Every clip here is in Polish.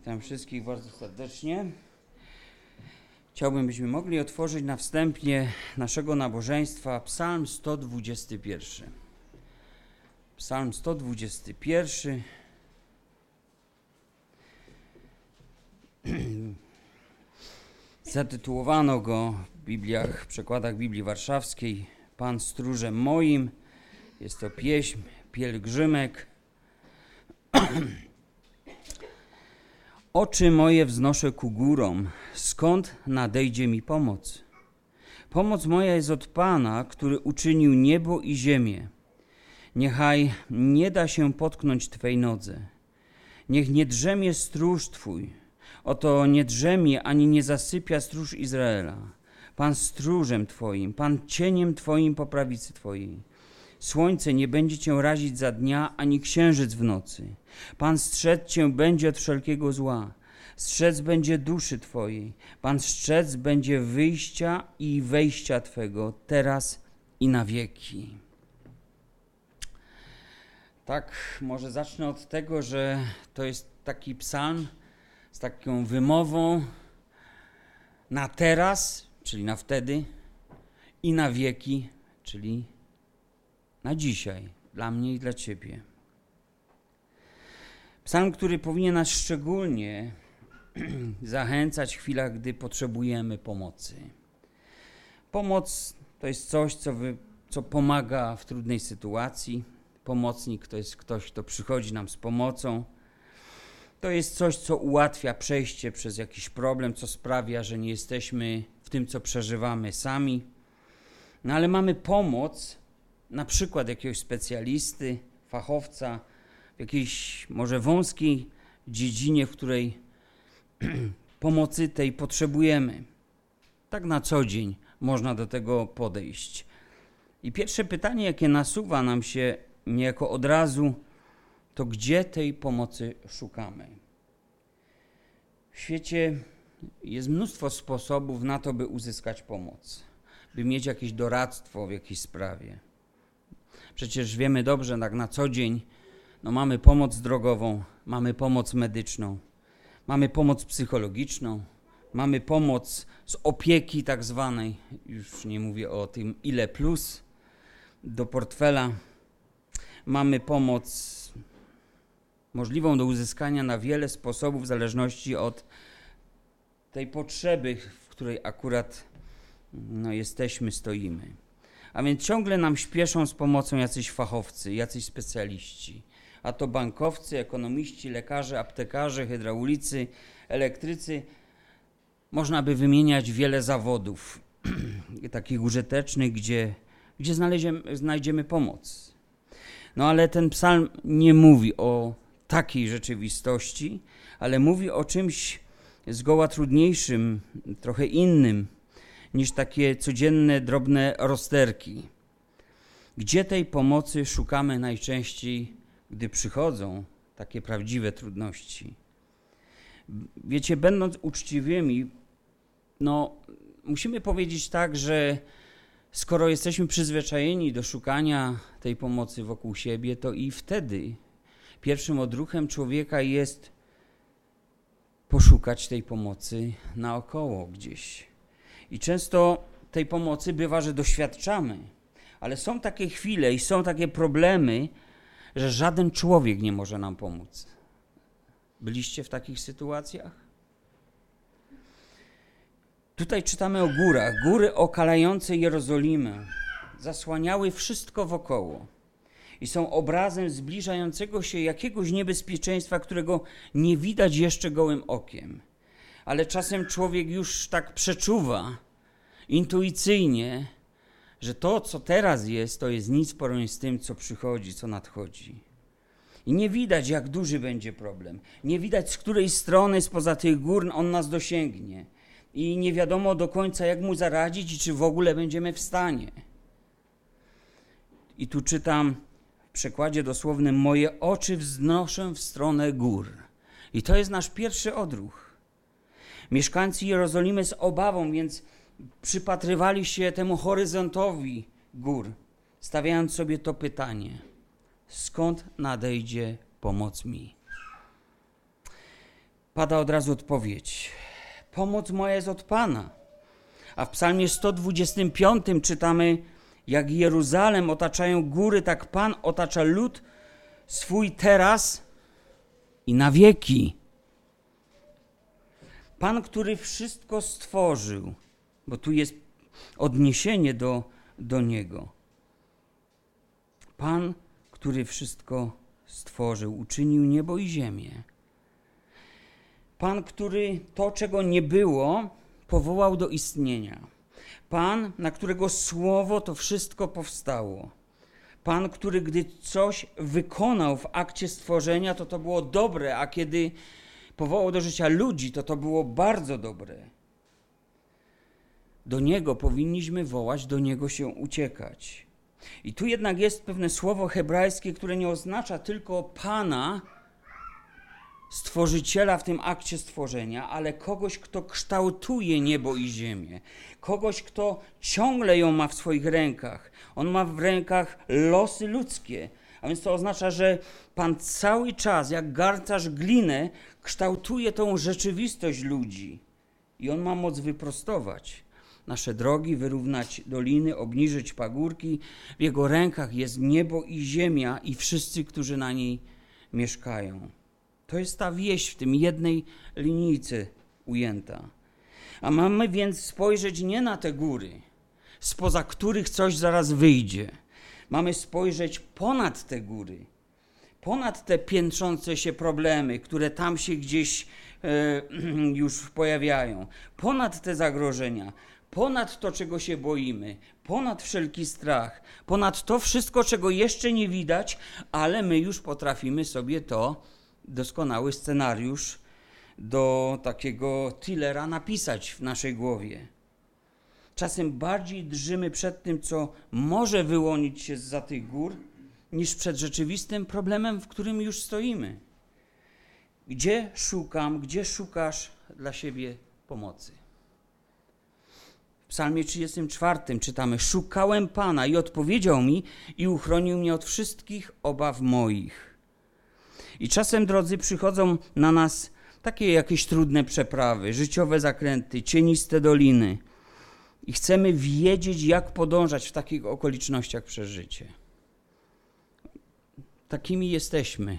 Witam wszystkich bardzo serdecznie. Chciałbym, byśmy mogli otworzyć na wstępie naszego nabożeństwa Psalm 121. Psalm 121. Zatytułowano go w Bibliach, w przekładach Biblii Warszawskiej Pan stróżem moim. Jest to pieśń, pielgrzymek. Oczy moje wznoszę ku górom, skąd nadejdzie mi pomoc? Pomoc moja jest od Pana, który uczynił niebo i ziemię. Niechaj nie da się potknąć Twej nodze. Niech nie drzemie stróż Twój. Oto nie drzemie ani nie zasypia stróż Izraela. Pan stróżem Twoim, Pan cieniem Twoim po prawicy Twojej. Słońce nie będzie cię razić za dnia, ani księżyc w nocy. Pan strzec cię będzie od wszelkiego zła. Strzec będzie duszy twojej. Pan strzec będzie wyjścia i wejścia twego, teraz i na wieki. Tak, może zacznę od tego, że to jest taki psalm z taką wymową na teraz, czyli na wtedy, i na wieki, czyli na dzisiaj, dla mnie i dla Ciebie. Psalm, który powinien nas szczególnie zachęcać w chwilach, gdy potrzebujemy pomocy. Pomoc to jest coś, co, wy, co pomaga w trudnej sytuacji. Pomocnik to jest ktoś, kto przychodzi nam z pomocą. To jest coś, co ułatwia przejście przez jakiś problem, co sprawia, że nie jesteśmy w tym, co przeżywamy sami. No ale mamy pomoc, na przykład jakiegoś specjalisty, fachowca w jakiejś może wąskiej dziedzinie, w której pomocy tej potrzebujemy. Tak na co dzień można do tego podejść. I pierwsze pytanie, jakie nasuwa nam się niejako od razu, to gdzie tej pomocy szukamy? W świecie jest mnóstwo sposobów na to, by uzyskać pomoc, by mieć jakieś doradztwo w jakiejś sprawie. Przecież wiemy dobrze, tak na co dzień no mamy pomoc drogową, mamy pomoc medyczną, mamy pomoc psychologiczną, mamy pomoc z opieki tak zwanej, już nie mówię o tym ile plus, do portfela. Mamy pomoc możliwą do uzyskania na wiele sposobów w zależności od tej potrzeby, w której akurat no, jesteśmy, stoimy. A więc ciągle nam śpieszą z pomocą jacyś fachowcy, jacyś specjaliści. A to bankowcy, ekonomiści, lekarze, aptekarze, hydraulicy, elektrycy. Można by wymieniać wiele zawodów takich użytecznych, gdzie, gdzie znajdziemy, pomoc. No ale ten psalm nie mówi o takiej rzeczywistości, ale mówi o czymś zgoła trudniejszym, trochę innym niż takie codzienne, drobne rozterki. Gdzie tej pomocy szukamy najczęściej, gdy przychodzą takie prawdziwe trudności? Wiecie, będąc uczciwymi, no, musimy powiedzieć tak, że skoro jesteśmy przyzwyczajeni do szukania tej pomocy wokół siebie, to i wtedy pierwszym odruchem człowieka jest poszukać tej pomocy naokoło gdzieś. I często tej pomocy bywa, że doświadczamy, ale są takie chwile i są takie problemy, że żaden człowiek nie może nam pomóc. Byliście w takich sytuacjach? Tutaj czytamy o górach. Góry okalające Jerozolimę zasłaniały wszystko wokoło i są obrazem zbliżającego się jakiegoś niebezpieczeństwa, którego nie widać jeszcze gołym okiem ale czasem człowiek już tak przeczuwa intuicyjnie, że to, co teraz jest, to jest nic porównanie z tym, co przychodzi, co nadchodzi. I nie widać, jak duży będzie problem. Nie widać, z której strony spoza tych gór on nas dosięgnie. I nie wiadomo do końca, jak mu zaradzić i czy w ogóle będziemy w stanie. I tu czytam w przekładzie dosłownym: Moje oczy wznoszę w stronę gór. I to jest nasz pierwszy odruch. Mieszkańcy Jerozolimy z obawą więc przypatrywali się temu horyzontowi gór, stawiając sobie to pytanie: skąd nadejdzie pomoc mi? pada od razu odpowiedź. Pomoc moja jest od Pana. A w Psalmie 125 czytamy: Jak Jeruzalem otaczają góry, tak Pan otacza lud swój teraz i na wieki. Pan, który wszystko stworzył, bo tu jest odniesienie do, do Niego. Pan, który wszystko stworzył, uczynił niebo i ziemię. Pan, który to, czego nie było, powołał do istnienia. Pan, na którego słowo to wszystko powstało. Pan, który gdy coś wykonał w akcie stworzenia, to to było dobre, a kiedy powołał do życia ludzi, to to było bardzo dobre. Do Niego powinniśmy wołać, do Niego się uciekać. I tu jednak jest pewne słowo hebrajskie, które nie oznacza tylko Pana, stworzyciela w tym akcie stworzenia, ale kogoś, kto kształtuje niebo i ziemię, kogoś, kto ciągle ją ma w swoich rękach. On ma w rękach losy ludzkie. A więc to oznacza, że Pan cały czas, jak garcarz glinę, kształtuje tą rzeczywistość ludzi. I on ma moc wyprostować nasze drogi, wyrównać doliny, obniżyć pagórki. W jego rękach jest niebo i ziemia i wszyscy, którzy na niej mieszkają. To jest ta wieść w tym jednej linijce ujęta. A mamy więc spojrzeć nie na te góry, spoza których coś zaraz wyjdzie. Mamy spojrzeć ponad te góry, ponad te piętrzące się problemy, które tam się gdzieś e, już pojawiają, ponad te zagrożenia, ponad to, czego się boimy, ponad wszelki strach, ponad to wszystko, czego jeszcze nie widać, ale my już potrafimy sobie to doskonały scenariusz do takiego thrillera napisać w naszej głowie. Czasem bardziej drżymy przed tym, co może wyłonić się za tych gór, niż przed rzeczywistym problemem, w którym już stoimy. Gdzie szukam, gdzie szukasz dla siebie pomocy? W Psalmie 34 czytamy: Szukałem Pana i odpowiedział mi i uchronił mnie od wszystkich obaw moich. I czasem, drodzy, przychodzą na nas takie jakieś trudne przeprawy, życiowe zakręty, cieniste doliny. I chcemy wiedzieć, jak podążać w takich okolicznościach przez życie. Takimi jesteśmy,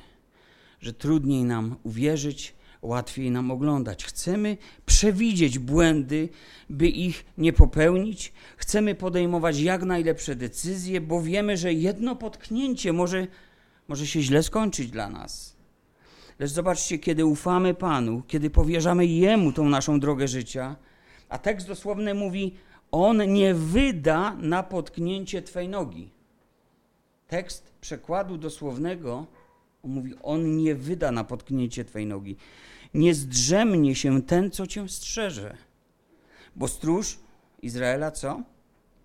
że trudniej nam uwierzyć, łatwiej nam oglądać. Chcemy przewidzieć błędy, by ich nie popełnić. Chcemy podejmować jak najlepsze decyzje, bo wiemy, że jedno potknięcie może może się źle skończyć dla nas. Lecz zobaczcie, kiedy ufamy Panu, kiedy powierzamy Jemu tą naszą drogę życia, a tekst dosłowny mówi: On nie wyda na potknięcie Twej nogi. Tekst przekładu dosłownego mówi: On nie wyda na potknięcie Twej nogi. Nie zdrzemnie się ten, co Cię strzeże. Bo stróż Izraela co?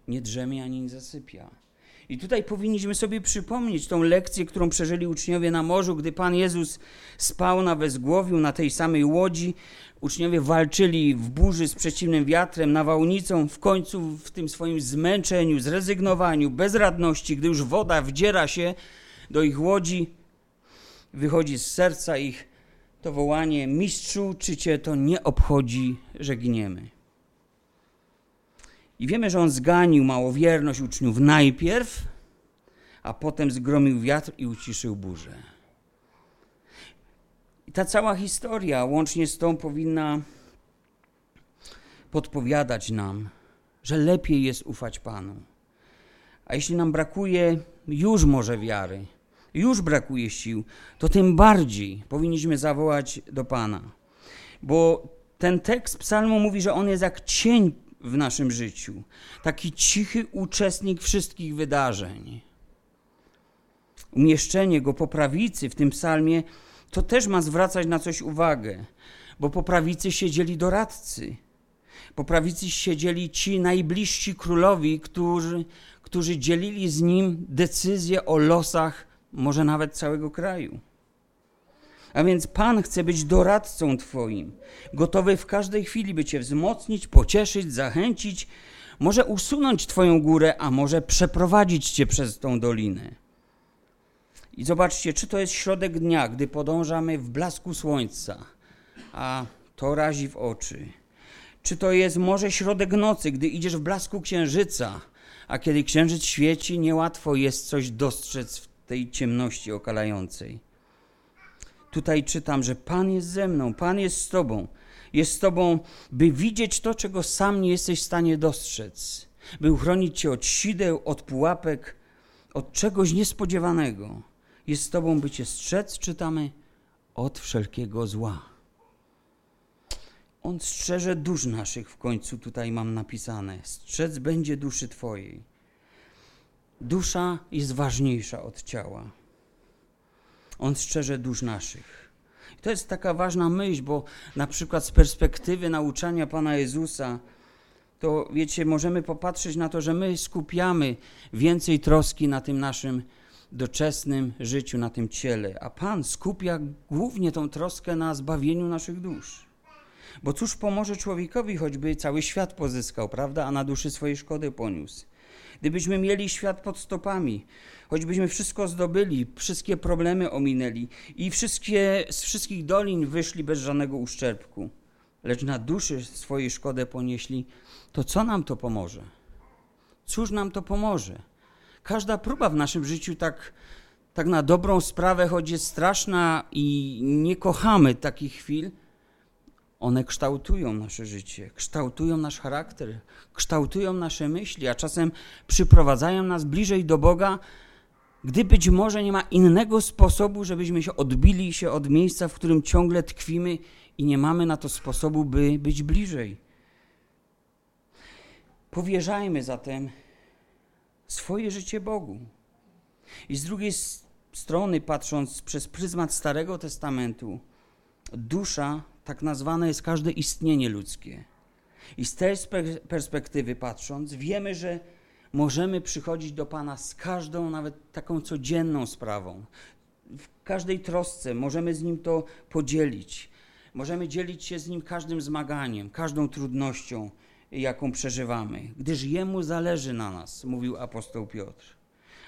Nie drzemie ani nie zasypia. I tutaj powinniśmy sobie przypomnieć tą lekcję, którą przeżyli uczniowie na morzu, gdy Pan Jezus spał na wezgłowiu, na tej samej łodzi. Uczniowie walczyli w burzy z przeciwnym wiatrem, nawałnicą, w końcu w tym swoim zmęczeniu, zrezygnowaniu, bezradności, gdy już woda wdziera się do ich łodzi, wychodzi z serca ich to wołanie: Mistrzu, czy cię to nie obchodzi, że gniemy? I wiemy, że on zganił małowierność uczniów najpierw, a potem zgromił wiatr i uciszył burzę. I ta cała historia, łącznie z tą, powinna podpowiadać nam, że lepiej jest ufać Panu. A jeśli nam brakuje już może wiary, już brakuje sił, to tym bardziej powinniśmy zawołać do Pana. Bo ten tekst psalmu mówi, że on jest jak cień w naszym życiu. Taki cichy uczestnik wszystkich wydarzeń. Umieszczenie go po prawicy w tym psalmie to też ma zwracać na coś uwagę, bo po prawicy siedzieli doradcy. Po prawicy siedzieli ci najbliżsi królowi, którzy, którzy dzielili z nim decyzje o losach może nawet całego kraju. A więc Pan chce być doradcą Twoim, gotowy w każdej chwili, by Cię wzmocnić, pocieszyć, zachęcić, może usunąć Twoją górę, a może przeprowadzić Cię przez tą dolinę. I zobaczcie, czy to jest środek dnia, gdy podążamy w blasku słońca, a to razi w oczy. Czy to jest może środek nocy, gdy idziesz w blasku księżyca, a kiedy księżyc świeci, niełatwo jest coś dostrzec w tej ciemności okalającej. Tutaj czytam, że Pan jest ze mną, Pan jest z Tobą. Jest z Tobą, by widzieć to, czego sam nie jesteś w stanie dostrzec, by uchronić Cię od sideł, od pułapek, od czegoś niespodziewanego. Jest z Tobą, by Cię strzec, czytamy, od wszelkiego zła. On strzeże dusz naszych, w końcu tutaj mam napisane. Strzec będzie duszy Twojej. Dusza jest ważniejsza od ciała. On strzeże dusz naszych. I to jest taka ważna myśl, bo na przykład z perspektywy nauczania Pana Jezusa, to wiecie, możemy popatrzeć na to, że my skupiamy więcej troski na tym naszym doczesnym życiu, na tym ciele, a Pan skupia głównie tą troskę na zbawieniu naszych dusz. Bo cóż pomoże człowiekowi, choćby cały świat pozyskał, prawda, a na duszy swojej szkody poniósł? Gdybyśmy mieli świat pod stopami, choćbyśmy wszystko zdobyli, wszystkie problemy ominęli i wszystkie, z wszystkich dolin wyszli bez żadnego uszczerbku, lecz na duszy swojej szkodę ponieśli, to co nam to pomoże? Cóż nam to pomoże? Każda próba w naszym życiu tak, tak na dobrą sprawę, choć jest straszna i nie kochamy takich chwil, one kształtują nasze życie, kształtują nasz charakter, kształtują nasze myśli, a czasem przyprowadzają nas bliżej do Boga, gdy być może nie ma innego sposobu, żebyśmy się odbili się od miejsca, w którym ciągle tkwimy i nie mamy na to sposobu, by być bliżej. Powierzajmy zatem swoje życie Bogu. I z drugiej strony, patrząc przez pryzmat Starego Testamentu, dusza tak nazwane jest każde istnienie ludzkie. I z tej perspektywy patrząc, wiemy, że możemy przychodzić do Pana z każdą, nawet taką codzienną sprawą. W każdej trosce możemy z Nim to podzielić. Możemy dzielić się z Nim każdym zmaganiem, każdą trudnością, jaką przeżywamy, gdyż Jemu zależy na nas, mówił apostoł Piotr.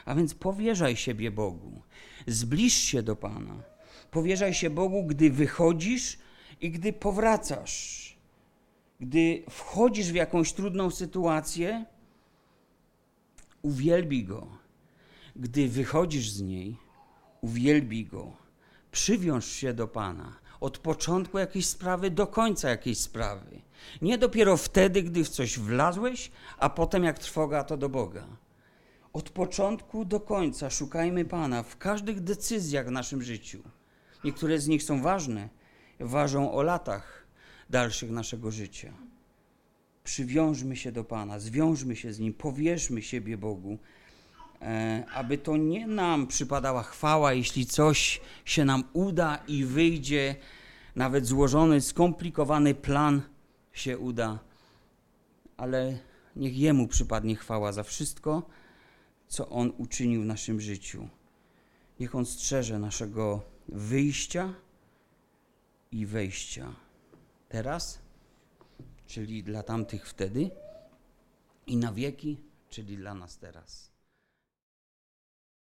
A więc powierzaj siebie Bogu, zbliż się do Pana. Powierzaj się Bogu, gdy wychodzisz i gdy powracasz, gdy wchodzisz w jakąś trudną sytuację, uwielbi Go. Gdy wychodzisz z niej, uwielbi Go. Przywiąż się do Pana od początku jakiejś sprawy do końca jakiejś sprawy. Nie dopiero wtedy, gdy w coś wlazłeś, a potem jak trwoga to do Boga. Od początku do końca szukajmy Pana w każdych decyzjach w naszym życiu. Niektóre z nich są ważne, ważą o latach dalszych naszego życia. Przywiążmy się do Pana, zwiążmy się z Nim, powierzmy siebie Bogu, e, aby to nie nam przypadała chwała, jeśli coś się nam uda i wyjdzie, nawet złożony, skomplikowany plan się uda, ale niech Jemu przypadnie chwała za wszystko, co On uczynił w naszym życiu. Niech On strzeże naszego wyjścia i wejścia. Teraz, czyli dla tamtych wtedy, i na wieki, czyli dla nas teraz.